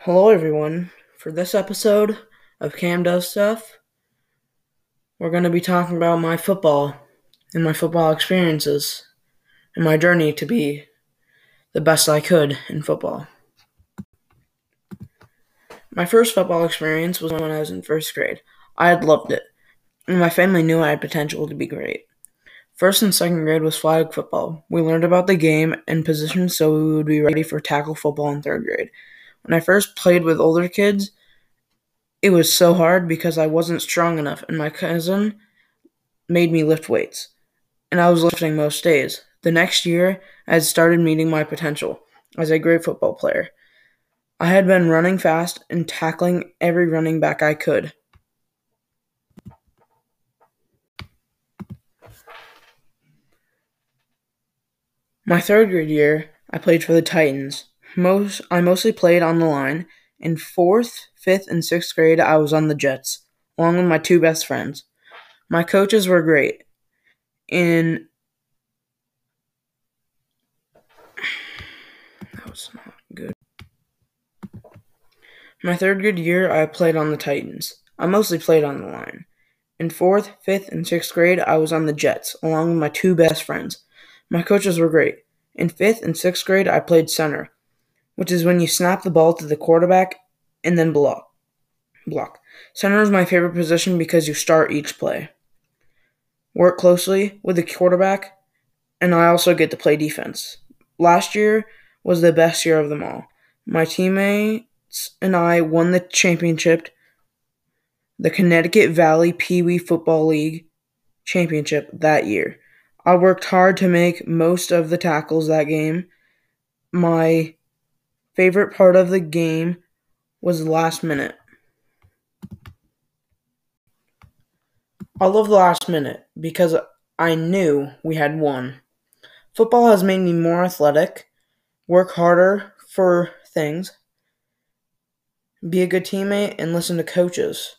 Hello, everyone. For this episode of Cam Does Stuff, we're going to be talking about my football and my football experiences and my journey to be the best I could in football. My first football experience was when I was in first grade. I had loved it, and my family knew I had potential to be great. First and second grade was flag football. We learned about the game and positions so we would be ready for tackle football in third grade. When I first played with older kids, it was so hard because I wasn't strong enough, and my cousin made me lift weights. And I was lifting most days. The next year, I had started meeting my potential as a great football player. I had been running fast and tackling every running back I could. My third grade year, I played for the Titans. Most I mostly played on the line. In fourth, fifth, and sixth grade, I was on the Jets, along with my two best friends. My coaches were great. In that was not good. My third grade year, I played on the Titans. I mostly played on the line. In fourth, fifth, and sixth grade, I was on the Jets, along with my two best friends. My coaches were great. In fifth and sixth grade, I played center, which is when you snap the ball to the quarterback and then block. Block. Center is my favorite position because you start each play. Work closely with the quarterback, and I also get to play defense. Last year was the best year of them all. My teammates and I won the championship, the Connecticut Valley Pee Wee Football League championship that year. I worked hard to make most of the tackles that game. My favorite part of the game was the last minute. I love the last minute because I knew we had won. Football has made me more athletic, work harder for things, be a good teammate, and listen to coaches.